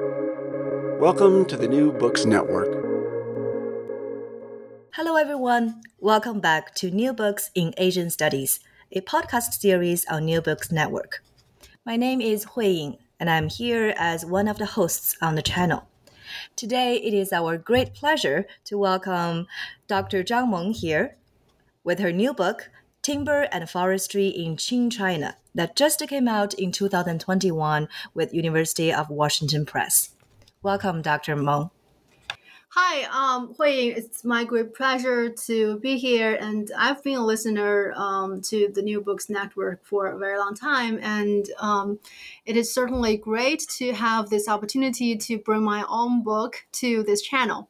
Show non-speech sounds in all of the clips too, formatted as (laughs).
Welcome to the New Books Network. Hello, everyone. Welcome back to New Books in Asian Studies, a podcast series on New Books Network. My name is Hui Ying, and I'm here as one of the hosts on the channel. Today, it is our great pleasure to welcome Dr. Zhang Meng here with her new book, Timber and Forestry in Qing China, that just came out in 2021 with University of Washington Press. Welcome, Dr. Meng. Hi, um, Hui It's my great pleasure to be here, and I've been a listener um, to the New Books Network for a very long time, and um, it is certainly great to have this opportunity to bring my own book to this channel.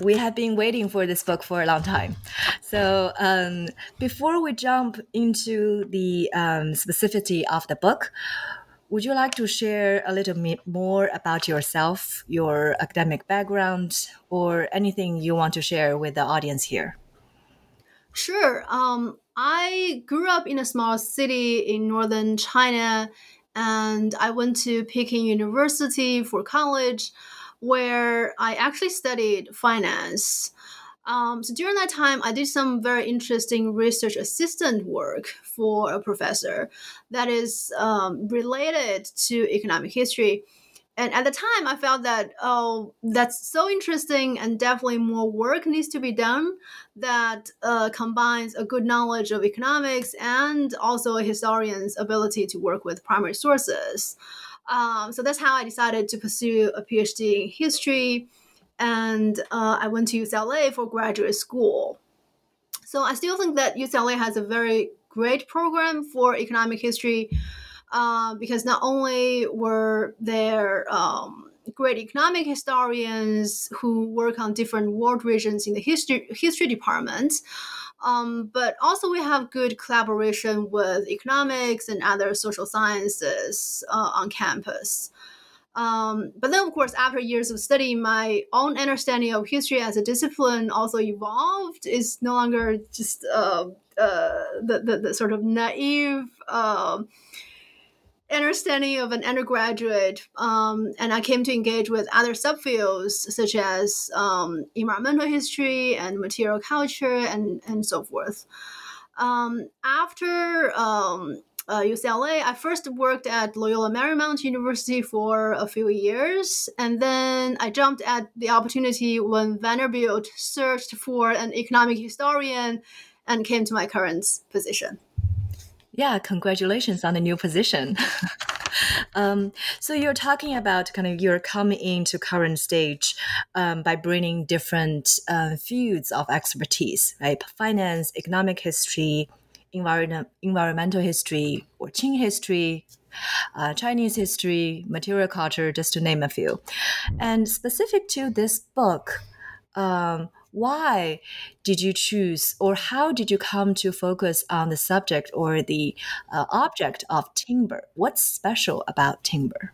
We have been waiting for this book for a long time. So, um, before we jump into the um, specificity of the book, would you like to share a little bit more about yourself, your academic background, or anything you want to share with the audience here? Sure. Um, I grew up in a small city in northern China, and I went to Peking University for college, where I actually studied finance. Um, so during that time, I did some very interesting research assistant work for a professor that is um, related to economic history. And at the time, I felt that, oh, that's so interesting and definitely more work needs to be done that uh, combines a good knowledge of economics and also a historian's ability to work with primary sources. Um, so that's how I decided to pursue a PhD in history and uh, I went to UCLA for graduate school. So I still think that UCLA has a very great program for economic history uh, because not only were there um, great economic historians who work on different world regions in the history history department. Um, but also, we have good collaboration with economics and other social sciences uh, on campus. Um, but then, of course, after years of studying, my own understanding of history as a discipline also evolved. It's no longer just uh, uh, the, the, the, sort of naive uh, understanding of an undergraduate. Um, and I came to engage with other subfields such as um, environmental history and material culture and, and so forth. Um, after um, uh, UCLA, I first worked at Loyola Marymount University for a few years, and then I jumped at the opportunity when Vanderbilt searched for an economic historian and came to my current position. Yeah, congratulations on the new position. (laughs) um, so you're talking about kind of you're coming into current stage um, by bringing different uh, fields of expertise, right? Finance, economic history, environment, environmental history or Qing history, uh, Chinese history, material culture, just to name a few. And specific to this book, um, why did you choose or how did you come to focus on the subject or the uh, object of timber? What's special about timber?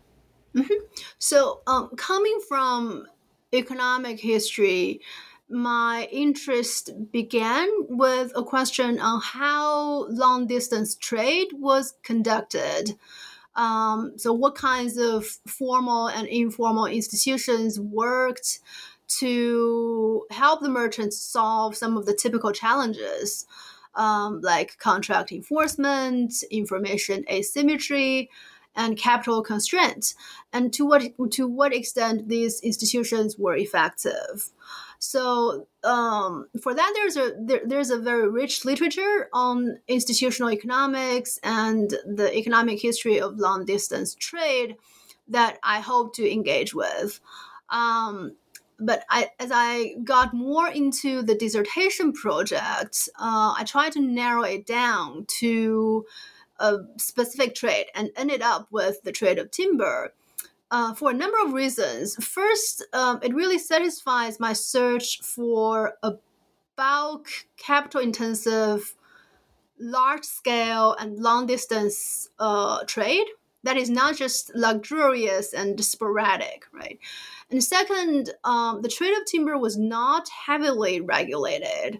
Mm-hmm. So, um, coming from economic history, my interest began with a question on how long distance trade was conducted. Um, so, what kinds of formal and informal institutions worked to help the merchants solve some of the typical challenges, um, like contract enforcement, information asymmetry, and capital constraints, and to what to what extent these institutions were effective. So um, for that, there's a there, there's a very rich literature on institutional economics and the economic history of long distance trade that I hope to engage with. Um, but I, as I got more into the dissertation project, uh, I tried to narrow it down to a specific trade and ended up with the trade of timber uh, for a number of reasons. First, um, it really satisfies my search for a bulk, capital intensive, large scale, and long distance uh, trade that is not just luxurious and sporadic, right? And second, um, the trade of timber was not heavily regulated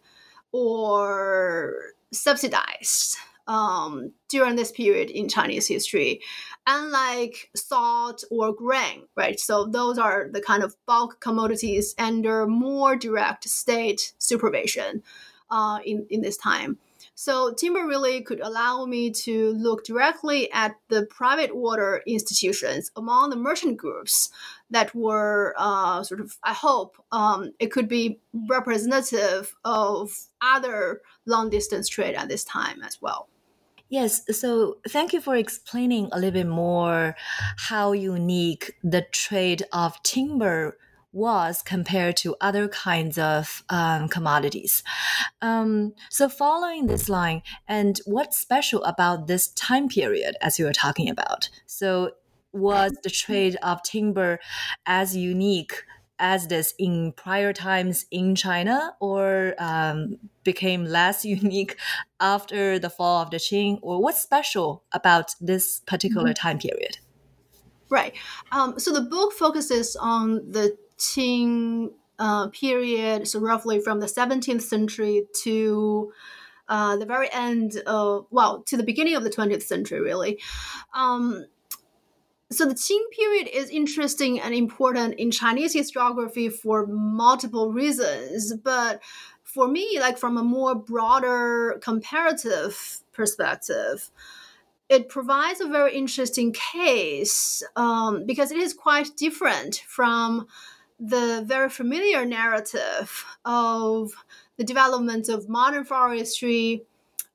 or subsidized um, during this period in Chinese history, unlike salt or grain, right? So those are the kind of bulk commodities under more direct state supervision uh, in, in this time. So timber really could allow me to look directly at the private order institutions among the merchant groups that were uh, sort of, I hope, um, it could be representative of other long distance trade at this time as well. Yes, so thank you for explaining a little bit more how unique the trade of timber was compared to other kinds of um, commodities. Um, so, following this line, and what's special about this time period as you were talking about? So, was the trade of timber as unique as this in prior times in China, or um, became less (laughs) unique after the fall of the Qing, or what's special about this particular mm-hmm. time period? Right. Um, so the book focuses on the Qing uh, period, so roughly from the 17th century to uh, the very end of, well, to the beginning of the 20th century, really. Um, so the Qing period is interesting and important in Chinese historiography for multiple reasons, but for me, like from a more broader comparative perspective, it provides a very interesting case um, because it is quite different from the very familiar narrative of the development of modern forestry.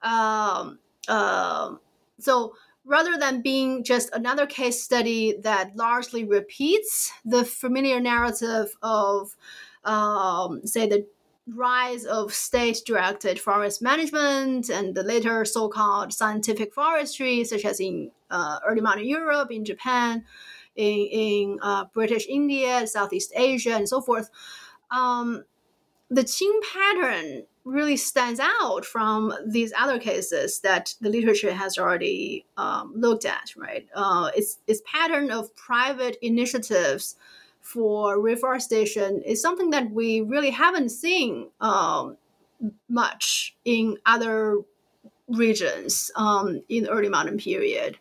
Um, uh, so rather than being just another case study that largely repeats the familiar narrative of, um, say, the rise of state directed forest management and the later so called scientific forestry, such as in uh, early modern Europe, in Japan, in, in uh, British India, Southeast Asia, and so forth, um, the Qing pattern really stands out from these other cases that the literature has already um, looked at, right? Uh, its, its pattern of private initiatives for reforestation is something that we really haven't seen um, much in other regions um, in the early modern period.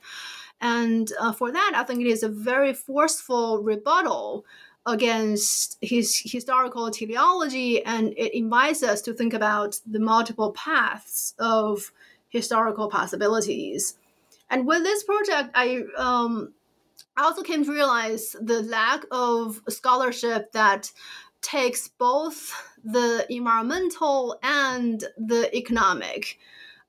And uh, for that, I think it is a very forceful rebuttal against his historical teleology, and it invites us to think about the multiple paths of historical possibilities. And with this project, I um, I also came to realize the lack of scholarship that takes both the environmental and the economic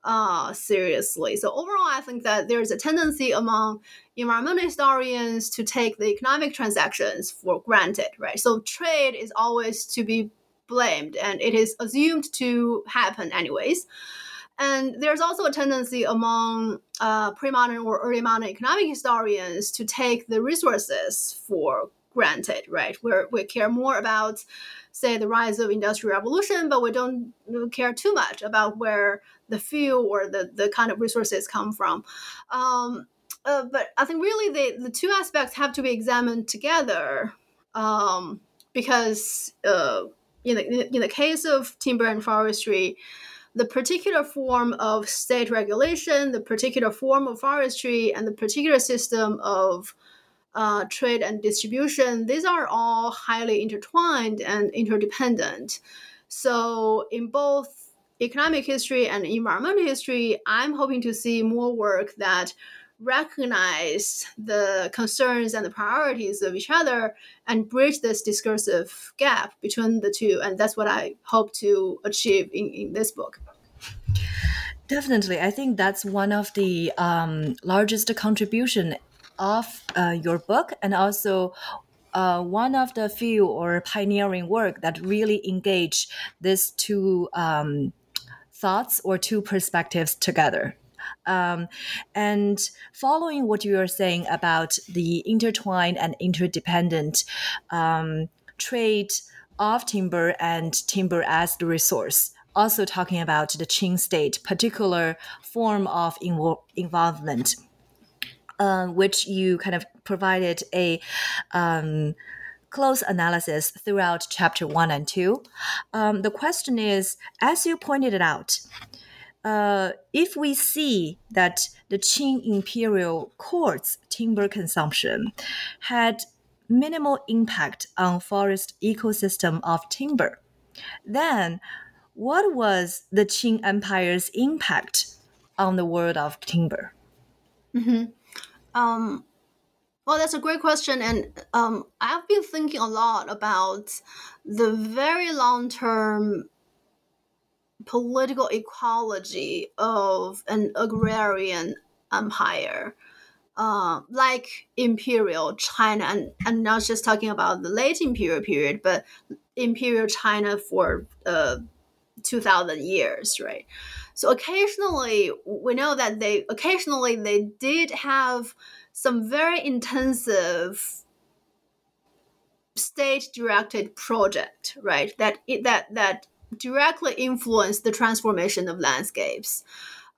uh, seriously. So overall, I think that there's a tendency among environmental historians to take the economic transactions for granted, right? So trade is always to be blamed, and it is assumed to happen anyways. And there's also a tendency among uh, pre-modern or early modern economic historians to take the resources for granted, right? Where we care more about, say, the rise of industrial revolution, but we don't care too much about where the fuel or the, the kind of resources come from. Um, uh, but I think really the, the two aspects have to be examined together um, because uh, in, the, in the case of timber and forestry, the particular form of state regulation, the particular form of forestry, and the particular system of uh, trade and distribution, these are all highly intertwined and interdependent. So, in both economic history and environmental history, I'm hoping to see more work that recognize the concerns and the priorities of each other and bridge this discursive gap between the two. And that's what I hope to achieve in, in this book. Definitely. I think that's one of the um, largest contribution of uh, your book and also uh, one of the few or pioneering work that really engage these two um, thoughts or two perspectives together. Um, and following what you are saying about the intertwined and interdependent um, trade of timber and timber as the resource, also talking about the Qing state, particular form of invo- involvement, uh, which you kind of provided a um, close analysis throughout chapter one and two. Um, the question is, as you pointed out, uh, if we see that the Qing imperial court's timber consumption had minimal impact on forest ecosystem of timber, then what was the Qing Empire's impact on the world of timber? Mm-hmm. Um, well, that's a great question, and um, I've been thinking a lot about the very long term political ecology of an agrarian empire. Uh, like imperial China, and I'm not just talking about the late imperial period, but imperial China for uh, 2000 years, right? So occasionally, we know that they occasionally they did have some very intensive state directed project, right? That that that directly influence the transformation of landscapes.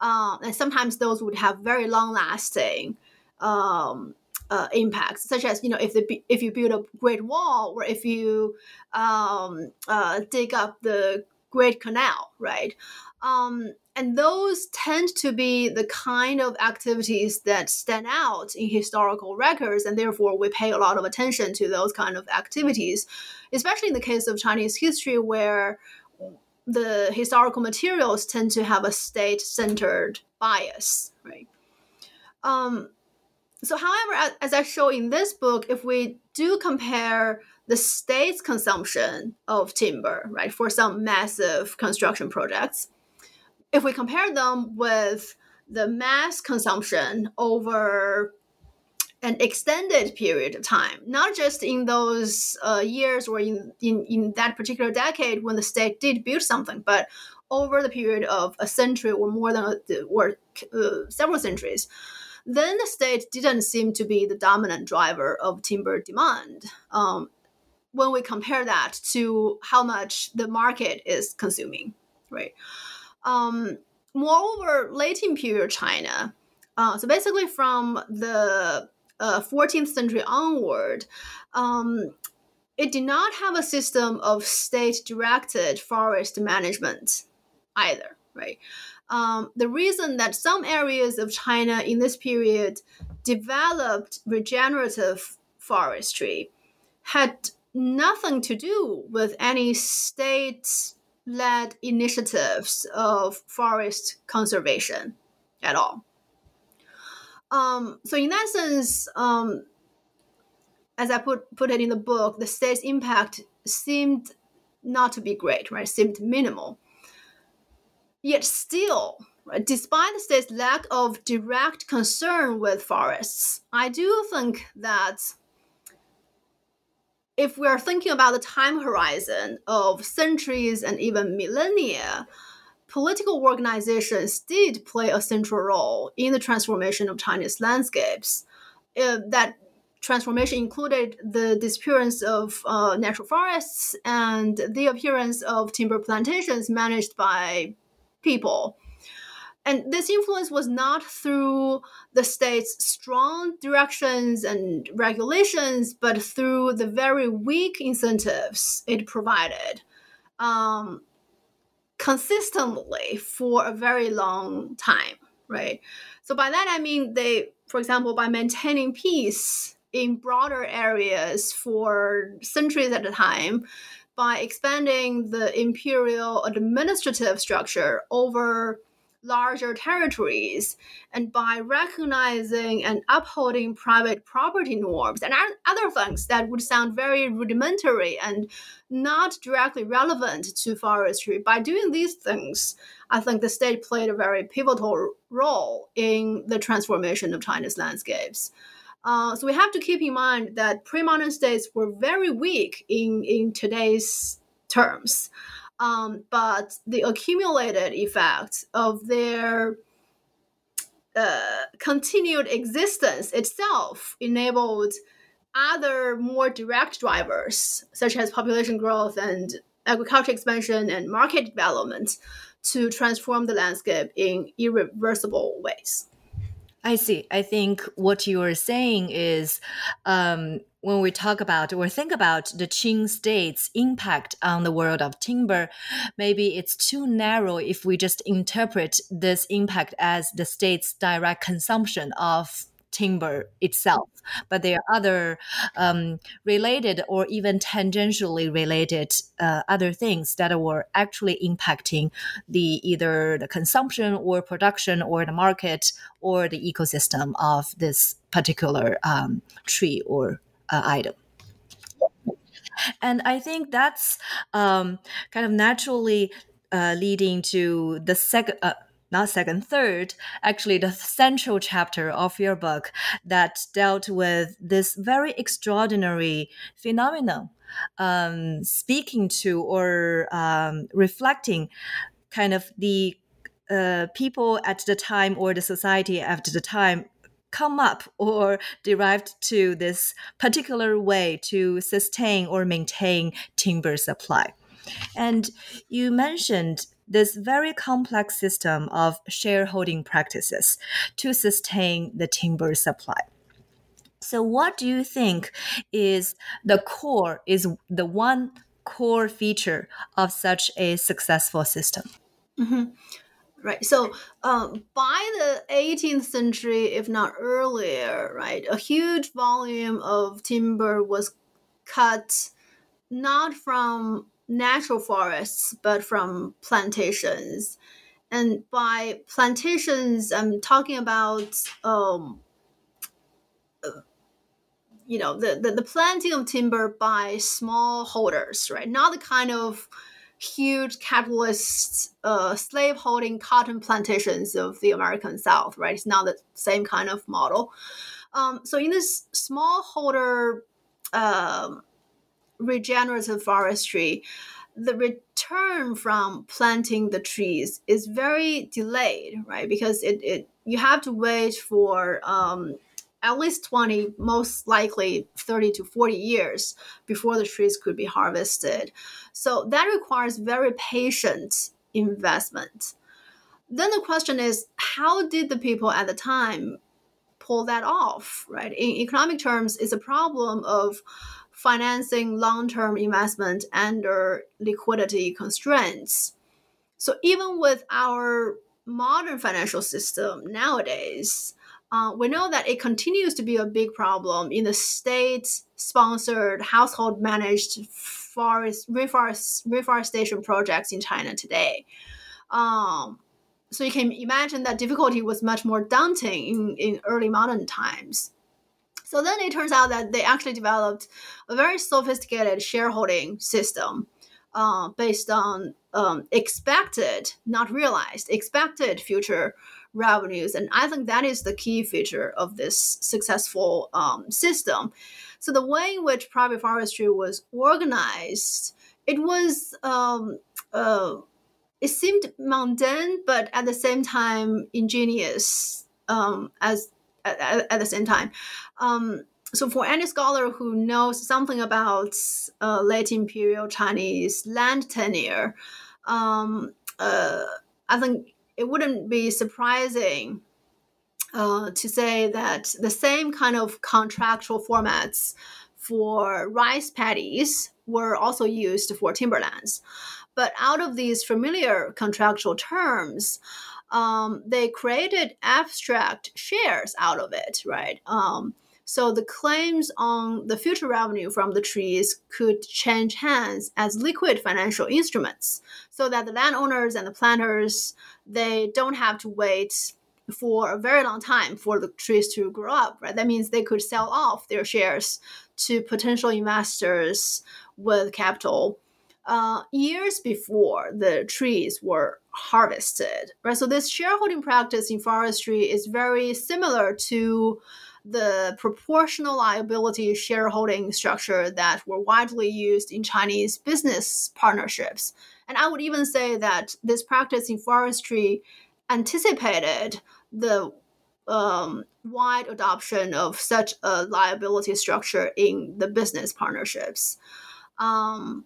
Um, and sometimes those would have very long lasting um, uh, impacts, such as you know if the if you build a great wall or if you um, uh, dig up the Great Canal, right? Um, and those tend to be the kind of activities that stand out in historical records, and therefore we pay a lot of attention to those kind of activities, especially in the case of Chinese history, where the historical materials tend to have a state centered bias, right? Um, so, however, as I show in this book, if we do compare the state's consumption of timber, right, for some massive construction projects, if we compare them with the mass consumption over an extended period of time, not just in those uh, years or in, in, in that particular decade when the state did build something, but over the period of a century or more than a, or uh, several centuries, then the state didn't seem to be the dominant driver of timber demand. Um, when we compare that to how much the market is consuming, right? Um, moreover, late imperial China, uh, so basically from the uh, 14th century onward, um, it did not have a system of state directed forest management either, right? Um, the reason that some areas of China in this period developed regenerative forestry had nothing to do with any state led initiatives of forest conservation at all. Um, so in that sense, um, as I put put it in the book, the state's impact seemed not to be great, right? Seemed minimal. Yet still, right, despite the state's lack of direct concern with forests, I do think that if we are thinking about the time horizon of centuries and even millennia, political organizations did play a central role in the transformation of Chinese landscapes. Uh, that transformation included the disappearance of uh, natural forests and the appearance of timber plantations managed by people. And this influence was not through the state's strong directions and regulations, but through the very weak incentives it provided. Um, consistently for a very long time, right? So by that I mean they, for example, by maintaining peace in broader areas for centuries at a time, by expanding the imperial administrative structure over larger territories and by recognizing and upholding private property norms and other things that would sound very rudimentary and not directly relevant to forestry. By doing these things, I think the state played a very pivotal role in the transformation of China's landscapes. Uh, so we have to keep in mind that pre-modern states were very weak in, in today's terms um, but the accumulated effect of their uh, continued existence itself enabled other more direct drivers, such as population growth and agriculture expansion and market development, to transform the landscape in irreversible ways. I see. I think what you are saying is um, when we talk about or think about the Qing state's impact on the world of timber, maybe it's too narrow if we just interpret this impact as the state's direct consumption of timber itself, but there are other um, related or even tangentially related uh, other things that were actually impacting the either the consumption or production or the market or the ecosystem of this particular um, tree or uh, item. And I think that's um, kind of naturally uh, leading to the second uh, not second, third, actually the central chapter of your book that dealt with this very extraordinary phenomenon, um, speaking to or um, reflecting kind of the uh, people at the time or the society at the time come up or derived to this particular way to sustain or maintain timber supply. And you mentioned this very complex system of shareholding practices to sustain the timber supply. So, what do you think is the core, is the one core feature of such a successful system? Mm-hmm. Right. So, um, by the 18th century, if not earlier, right, a huge volume of timber was cut not from natural forests, but from plantations. And by plantations, I'm talking about, um, uh, you know, the, the, the planting of timber by small holders, right? Not the kind of huge capitalist uh, slave holding cotton plantations of the American South, right? It's not the same kind of model. Um, so in this smallholder um, regenerative forestry, the return from planting the trees is very delayed, right? Because it, it you have to wait for um, at least 20, most likely 30 to 40 years before the trees could be harvested. So that requires very patient investment. Then the question is how did the people at the time pull that off, right? In economic terms, it's a problem of financing long term investment under liquidity constraints. So, even with our modern financial system nowadays, uh, we know that it continues to be a big problem in the state sponsored, household managed forest, reforest, reforestation projects in China today. Um, so you can imagine that difficulty was much more daunting in, in early modern times. So then it turns out that they actually developed a very sophisticated shareholding system uh, based on um, expected, not realized, expected future revenues. And I think that is the key feature of this successful um, system. So the way in which private forestry was organized, it was um, uh, it seemed mundane, but at the same time ingenious um, as at, at, the same time. Um, so for any scholar who knows something about uh, late imperial Chinese land tenure, um, uh, I think it wouldn't be surprising uh, to say that the same kind of contractual formats for rice paddies were also used for timberlands. But out of these familiar contractual terms, um, they created abstract shares out of it, right? Um, so the claims on the future revenue from the trees could change hands as liquid financial instruments, so that the landowners and the planters they don't have to wait for a very long time for the trees to grow up. Right? That means they could sell off their shares to potential investors with capital uh, years before the trees were harvested, right? So this shareholding practice in forestry is very similar to the proportional liability shareholding structure that were widely used in Chinese business partnerships. And I would even say that this practice in forestry anticipated the um, wide adoption of such a liability structure in the business partnerships. Um,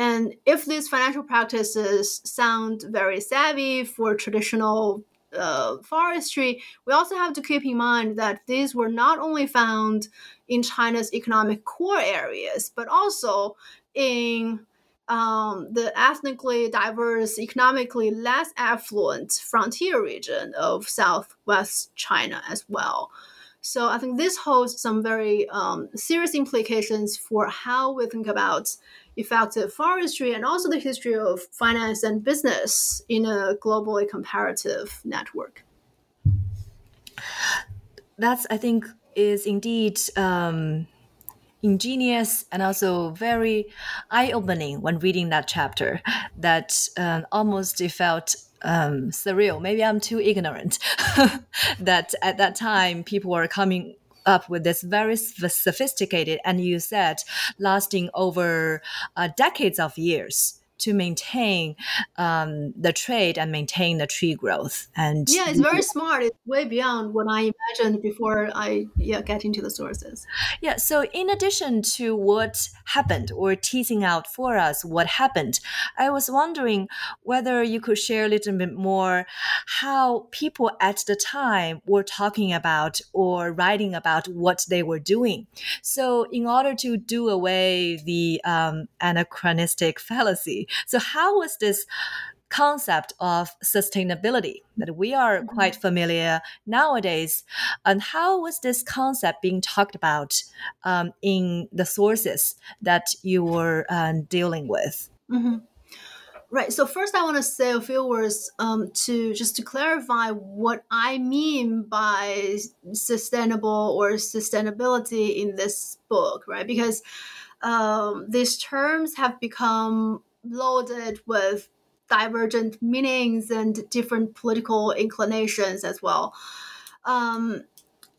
and if these financial practices sound very savvy for traditional uh, forestry, we also have to keep in mind that these were not only found in China's economic core areas, but also in um, the ethnically diverse, economically less affluent frontier region of southwest China as well. So I think this holds some very um, serious implications for how we think about effective forestry and also the history of finance and business in a globally comparative network. That's, I think, is indeed um, ingenious and also very eye-opening when reading that chapter. That um, almost it felt um, surreal. Maybe I'm too ignorant. (laughs) that at that time people were coming up with this very sophisticated, and you said lasting over uh, decades of years to maintain um, the trade and maintain the tree growth. And yeah, it's very smart. It's way beyond what I imagined before I yeah get into the sources. Yeah. So in addition to what happened or teasing out for us what happened, I was wondering whether you could share a little bit more how people at the time were talking about or writing about what they were doing. So in order to do away the um, anachronistic (laughs) fallacy so, how was this concept of sustainability that we are mm-hmm. quite familiar nowadays? And how was this concept being talked about um, in the sources that you were um, dealing with? Mm-hmm. Right. So first, I want to say a few words um, to just to clarify what I mean by sustainable or sustainability in this book, right? Because um, these terms have become loaded with divergent meanings and different political inclinations as well. Um,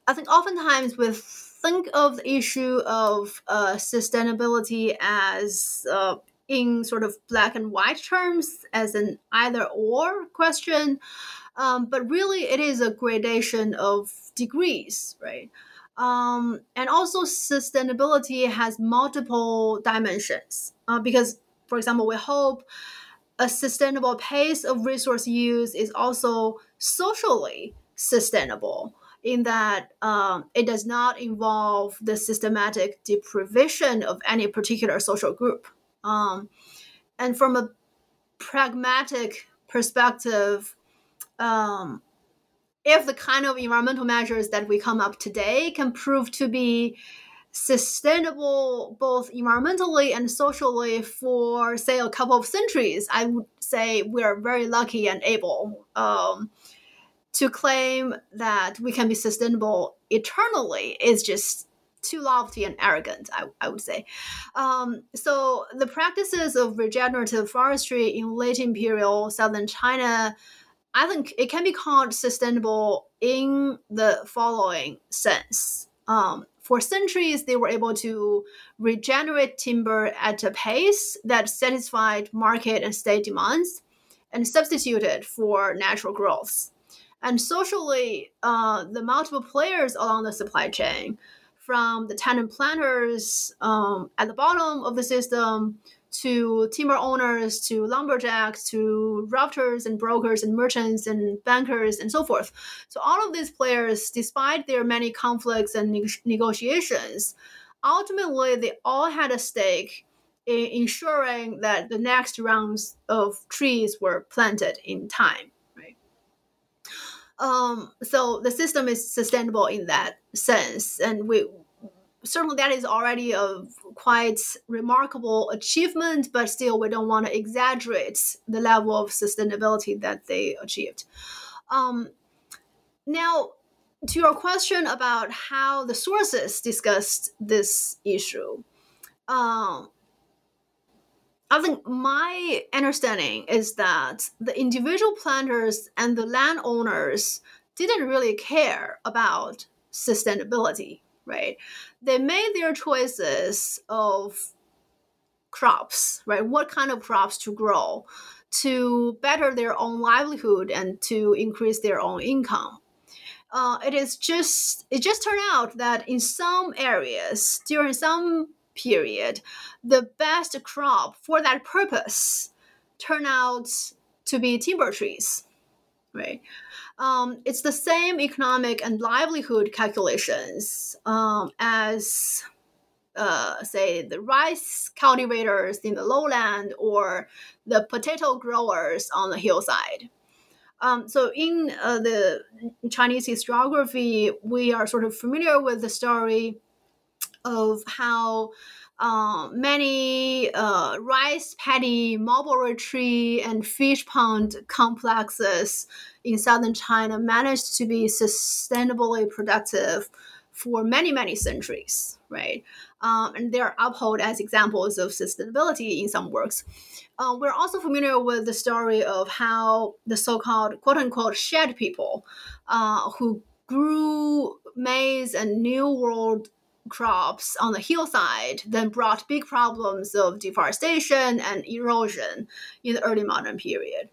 I think oftentimes we think of the issue of uh, sustainability as uh, in sort of black and white terms, as an either or question. Um, but really, it is a gradation of degrees, right? Um, and also, sustainability has multiple dimensions uh, because for example, we hope a sustainable pace of resource use is also socially sustainable in that um, it does not involve the systematic deprivation of any particular social group. Um, and from a pragmatic perspective, um, if the kind of environmental measures that we come up today can prove to be sustainable both environmentally and socially for say a couple of centuries i would say we're very lucky and able um, to claim that we can be sustainable eternally is just too lofty and arrogant i, I would say. Um, so the practices of regenerative forestry in late imperial southern china i think it can be called sustainable in the following sense. Um, for centuries, they were able to regenerate timber at a pace that satisfied market and state demands and substituted for natural growth. And socially, uh, the multiple players along the supply chain, from the tenant planters um, at the bottom of the system to timber owners, to lumberjacks, to rafters and brokers and merchants and bankers and so forth. So all of these players, despite their many conflicts and ne- negotiations, ultimately they all had a stake in ensuring that the next rounds of trees were planted in time. Right. Um, so the system is sustainable in that sense, and we certainly that is already a quite remarkable achievement, but still we don't want to exaggerate the level of sustainability that they achieved. Um, now, to your question about how the sources discussed this issue, um, I think my understanding is that the individual planters and the landowners didn't really care about sustainability, right? they made their choices of crops, right? What kind of crops to grow to better their own livelihood and to increase their own income. Uh, it is just it just turned out that in some areas during some period, the best crop for that purpose turned out to be timber trees. right? Um, it's the same economic and livelihood calculations um, as, uh, say, the rice cultivators in the lowland or the potato growers on the hillside. Um, so in uh, the Chinese historiography, we are sort of familiar with the story of how uh, many uh, rice paddy, mulberry tree, and fish pond complexes in southern China managed to be sustainably productive for many, many centuries, right? Um, and they're upheld as examples of sustainability in some works. Uh, we're also familiar with the story of how the so-called quote-unquote shed people uh, who grew maize and new world crops on the hillside then brought big problems of deforestation and erosion in the early modern period.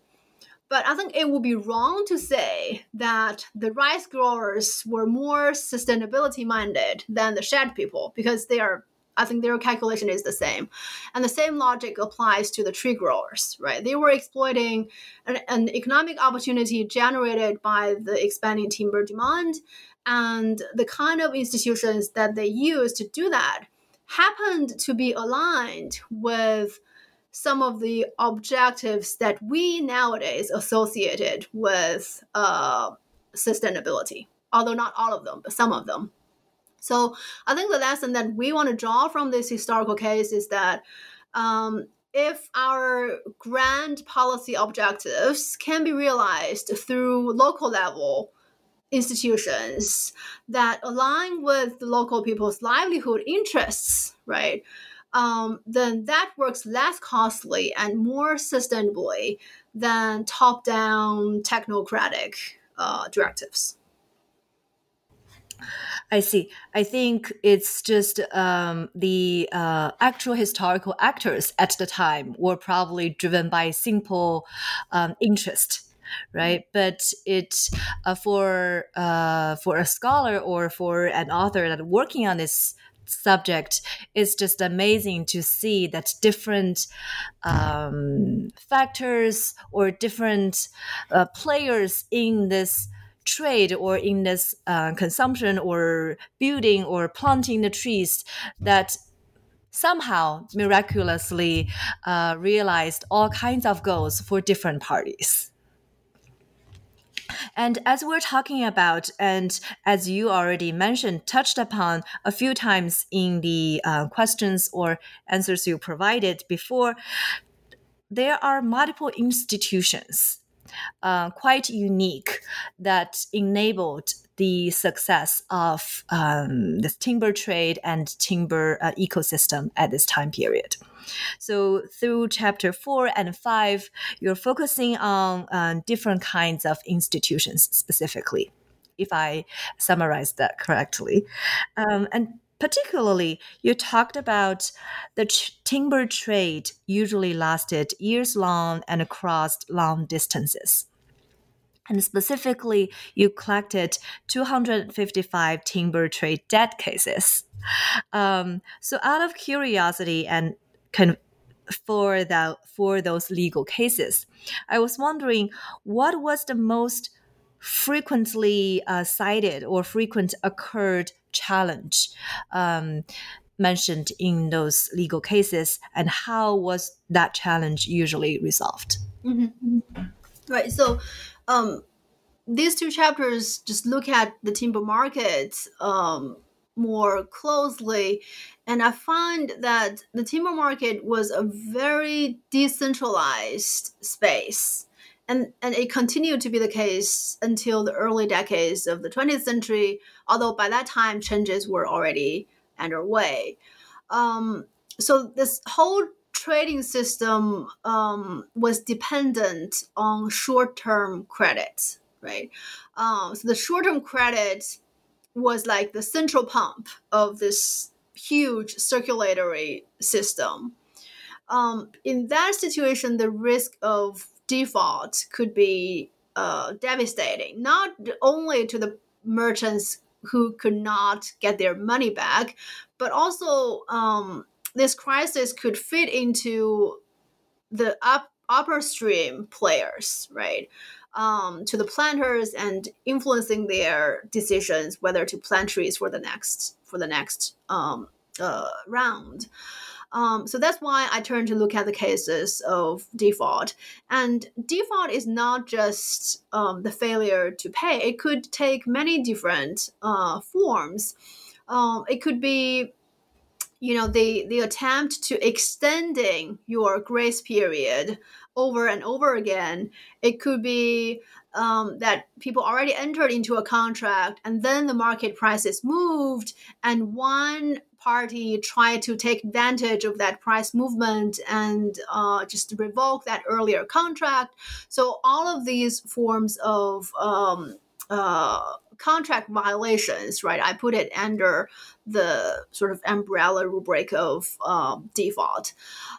But I think it would be wrong to say that the rice growers were more sustainability minded than the shed people because they are I think their calculation is the same. And the same logic applies to the tree growers, right? They were exploiting an, an economic opportunity generated by the expanding timber demand and the kind of institutions that they use to do that happened to be aligned with some of the objectives that we nowadays associated with uh, sustainability. Although not all of them but some of them. So i think the lesson that we want to draw from this historical case is that um, if our grand policy objectives can be realized through local level institutions that align with the local people's livelihood interests, right? Um, then that works less costly and more sustainably than top down technocratic uh, directives. I see. I think it's just um, the uh, actual historical actors at the time were probably driven by simple um, interest right but it uh, for uh, for a scholar or for an author that working on this subject it's just amazing to see that different um, factors or different uh, players in this trade or in this uh, consumption or building or planting the trees that somehow miraculously uh, realized all kinds of goals for different parties. And as we're talking about, and as you already mentioned, touched upon a few times in the uh, questions or answers you provided before, there are multiple institutions uh, quite unique that enabled the success of um, the timber trade and timber uh, ecosystem at this time period. So through chapter four and five, you're focusing on uh, different kinds of institutions specifically, if I summarize that correctly. Um, and particularly, you talked about the timber trade usually lasted years long and crossed long distances. And specifically, you collected 255 timber trade debt cases. Um, so, out of curiosity and of for that for those legal cases. I was wondering what was the most frequently uh, cited or frequent occurred challenge um, mentioned in those legal cases, and how was that challenge usually resolved? Mm-hmm. Right. So. Um, these two chapters just look at the timber market um, more closely and I find that the timber market was a very decentralized space. And, and it continued to be the case until the early decades of the 20th century, although by that time changes were already underway. Um, so this whole trading system um, was dependent on short-term credit, right? Um, so the short-term credit was like the central pump of this huge circulatory system. Um, in that situation, the risk of default could be uh, devastating, not only to the merchants who could not get their money back, but also um, this crisis could fit into the up, upper stream players, right? um, to the planters and influencing their decisions whether to plant trees for the next for the next um, uh, round. Um, so that's why I turn to look at the cases of default. And default is not just um, the failure to pay, it could take many different uh, forms. Um, it could be you know the the attempt to extending your grace period over and over again it could be um, that people already entered into a contract and then the market prices moved and one party tried to take advantage of that price movement and uh, just revoke that earlier contract so all of these forms of um, uh, contract violations, right? I put it under the sort of umbrella rubric of um, default.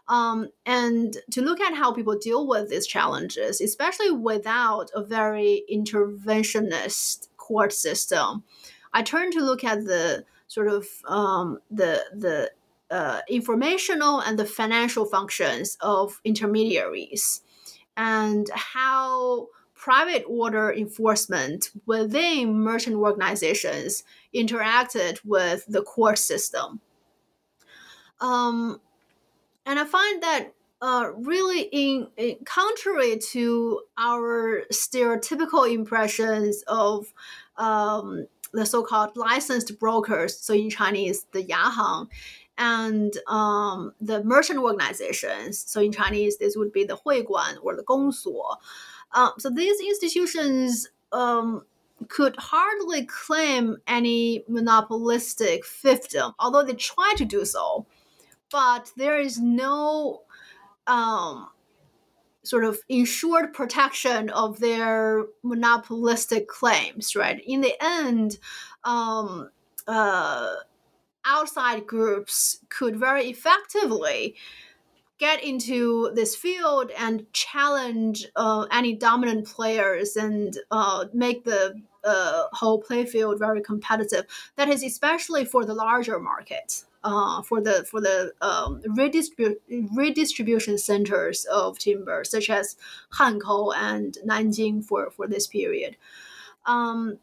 Um, and to look at how people deal with these challenges, especially without a very interventionist court system, I turn to look at the sort of um, the the uh, informational and the financial functions of intermediaries and how private order enforcement within merchant organizations interacted with the court system. Um, and I find that uh, really, in, in, contrary to our stereotypical impressions of um, the so-called licensed brokers, so in Chinese, the Yahang, and um, the merchant organizations, so in Chinese, this would be the Huiguan or the Gongsuo. Um, so these institutions um, could hardly claim any monopolistic fiefdom, although they try to do so. But there is no um, sort of ensured protection of their monopolistic claims, right? In the end, um, uh, outside groups could very effectively get into this field and challenge uh, any dominant players and uh, make the uh, whole playfield very competitive. That is especially for the larger market, uh, for the for the um, redistribu- redistribution centers of timber, such as Hankou and Nanjing for for this period. Um,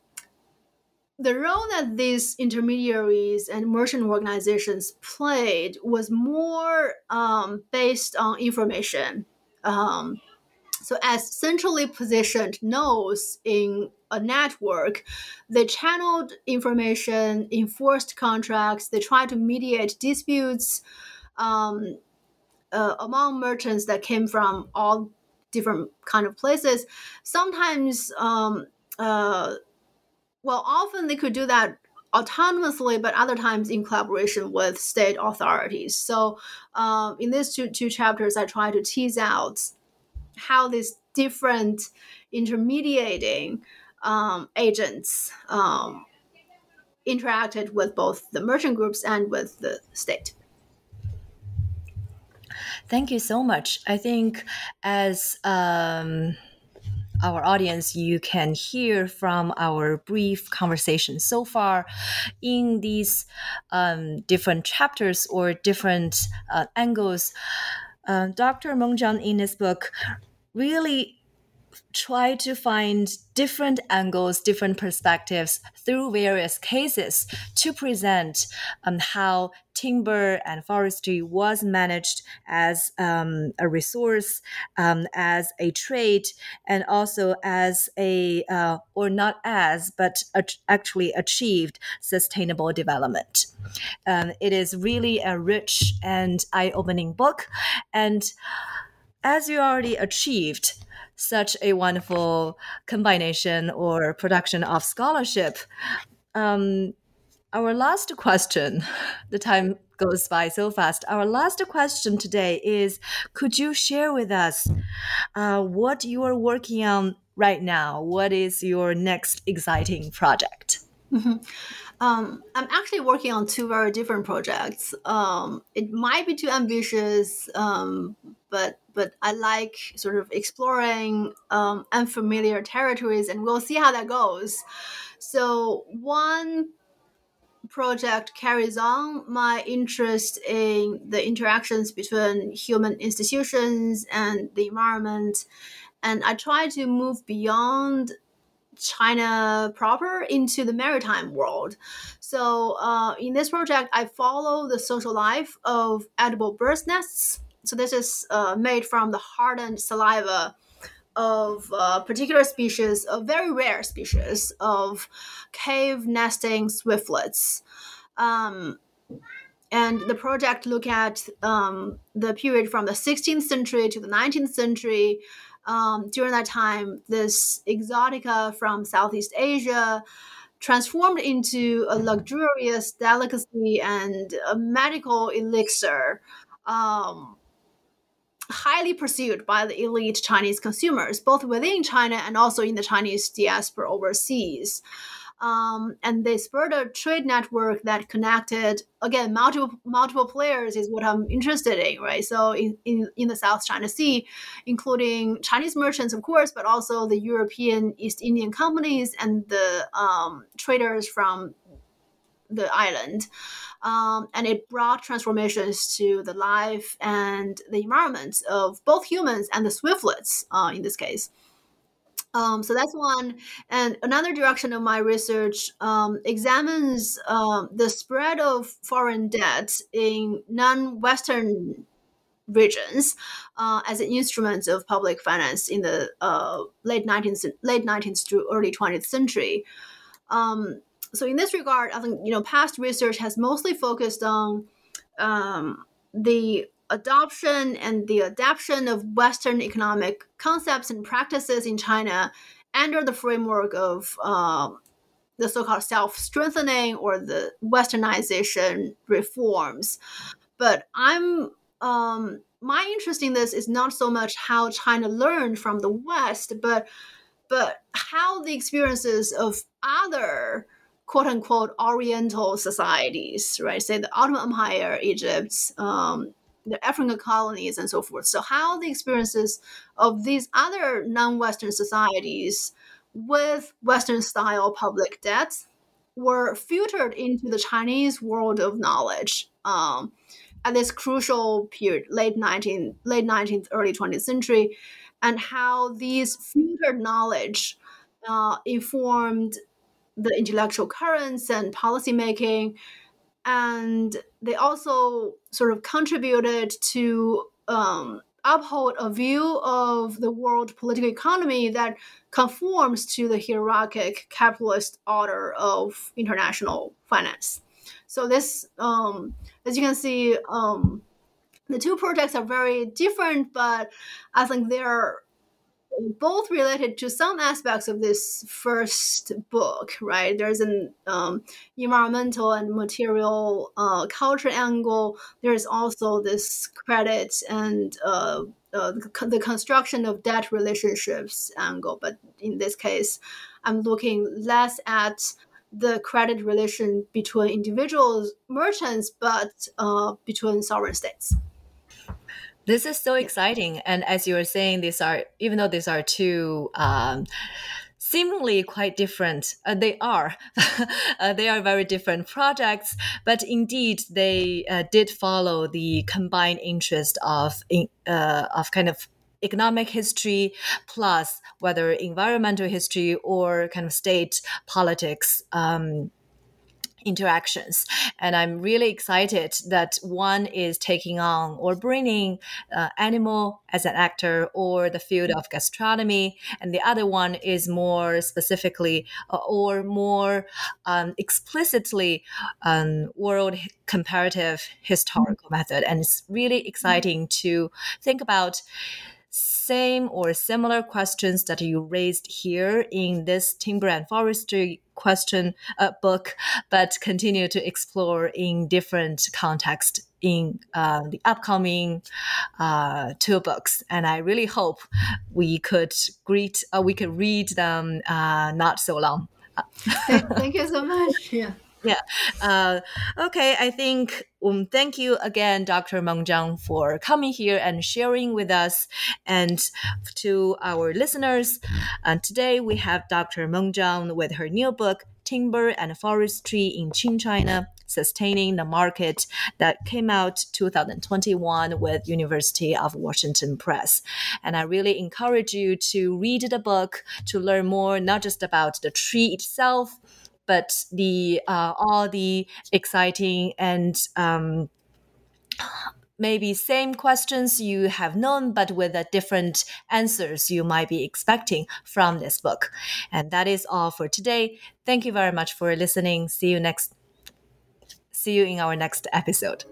the role that these intermediaries and merchant organizations played was more um, based on information. Um, so, as centrally positioned nodes in a network, they channeled information, enforced contracts, they tried to mediate disputes um, uh, among merchants that came from all different kind of places. Sometimes um, uh, well, often they could do that autonomously, but other times in collaboration with state authorities. So, um, in these two, two chapters, I try to tease out how these different intermediating um, agents um, interacted with both the merchant groups and with the state. Thank you so much. I think as um, our audience, you can hear from our brief conversation so far in these um, different chapters or different uh, angles. Uh, Dr. Meng Zhang in his book really try to find different angles, different perspectives through various cases to present um, how timber and forestry was managed as um, a resource, um, as a trade, and also as a, uh, or not as, but actually achieved sustainable development. Um, it is really a rich and eye opening book. And as you already achieved, such a wonderful combination or production of scholarship. Um, our last question, (laughs) the time goes by so fast. Our last question today is Could you share with us uh, what you are working on right now? What is your next exciting project? Mm-hmm. Um, I'm actually working on two very different projects. Um, it might be too ambitious, um, but but I like sort of exploring um, unfamiliar territories, and we'll see how that goes. So one project carries on my interest in the interactions between human institutions and the environment and I try to move beyond China proper into the maritime world. So uh, in this project, I follow the social life of edible bird's nests. So this is uh, made from the hardened saliva of a particular species, a very rare species of cave nesting swiftlets. Um, and the project look at um, the period from the 16th century to the 19th century. Um, during that time, this exotica from Southeast Asia transformed into a luxurious delicacy and a medical elixir. Um, highly pursued by the elite Chinese consumers, both within China and also in the Chinese diaspora overseas. Um, and they spurred a trade network that connected again multiple multiple players is what I'm interested in, right? So in, in, in the South China Sea, including Chinese merchants, of course, but also the European East Indian companies and the um, traders from the island. Um, and it brought transformations to the life and the environment of both humans and the swiftlets uh, in this case. Um, so that's one. And another direction of my research um, examines um, the spread of foreign debt in non Western regions uh, as an instrument of public finance in the uh, late 19th, late 19th to early 20th century. Um, so in this regard, I think you know past research has mostly focused on um, the adoption and the adaptation of Western economic concepts and practices in China under the framework of um, the so-called self-strengthening or the Westernization reforms. But I'm um, my interest in this is not so much how China learned from the West, but but how the experiences of other quote unquote Oriental societies, right? Say the Ottoman Empire, Egypt, um, the African colonies, and so forth. So, how the experiences of these other non Western societies with Western style public debts were filtered into the Chinese world of knowledge. Um, at this crucial period, late 19th, late 19th, early 20th century, and how these filtered knowledge uh, informed the intellectual currents and policymaking. And they also sort of contributed to um, uphold a view of the world political economy that conforms to the hierarchic capitalist order of international finance. So this, um, as you can see, um, the two projects are very different, but I think they're both related to some aspects of this first book, right? There's an um, environmental and material uh, culture angle. There's also this credit and uh, uh, the, construction of debt relationships angle. But in this case, I'm looking less at the credit relation between individuals, merchants, but uh, between sovereign states. This is so exciting. And as you were saying, these are, even though these are two, um, seemingly quite different. Uh, they are. (laughs) uh, they are very different projects, but indeed they uh, did follow the combined interest of uh, of kind of economic history plus whether environmental history or kind of state politics. Um, interactions. And I'm really excited that one is taking on or bringing uh, animal as an actor or the field of gastronomy, and the other one is more specifically uh, or more um, explicitly um, world comparative historical method. And it's really exciting to think about same or similar questions that you raised here in this timber and forestry question uh, book, but continue to explore in different context in uh, the upcoming uh, two books. And I really hope we could greet, uh, we could read them uh, not so long. Thank you so much. Yeah yeah. Uh, okay. I think um, thank you again, Dr. Meng Zhang, for coming here and sharing with us. And to our listeners, uh, today we have Dr. Meng Zhang with her new book, Timber and Forestry in Qing China, Sustaining the Market, that came out 2021 with University of Washington Press. And I really encourage you to read the book to learn more, not just about the tree itself, but the uh, all the exciting and um, maybe same questions you have known, but with a different answers you might be expecting from this book. And that is all for today. Thank you very much for listening. See you next. See you in our next episode.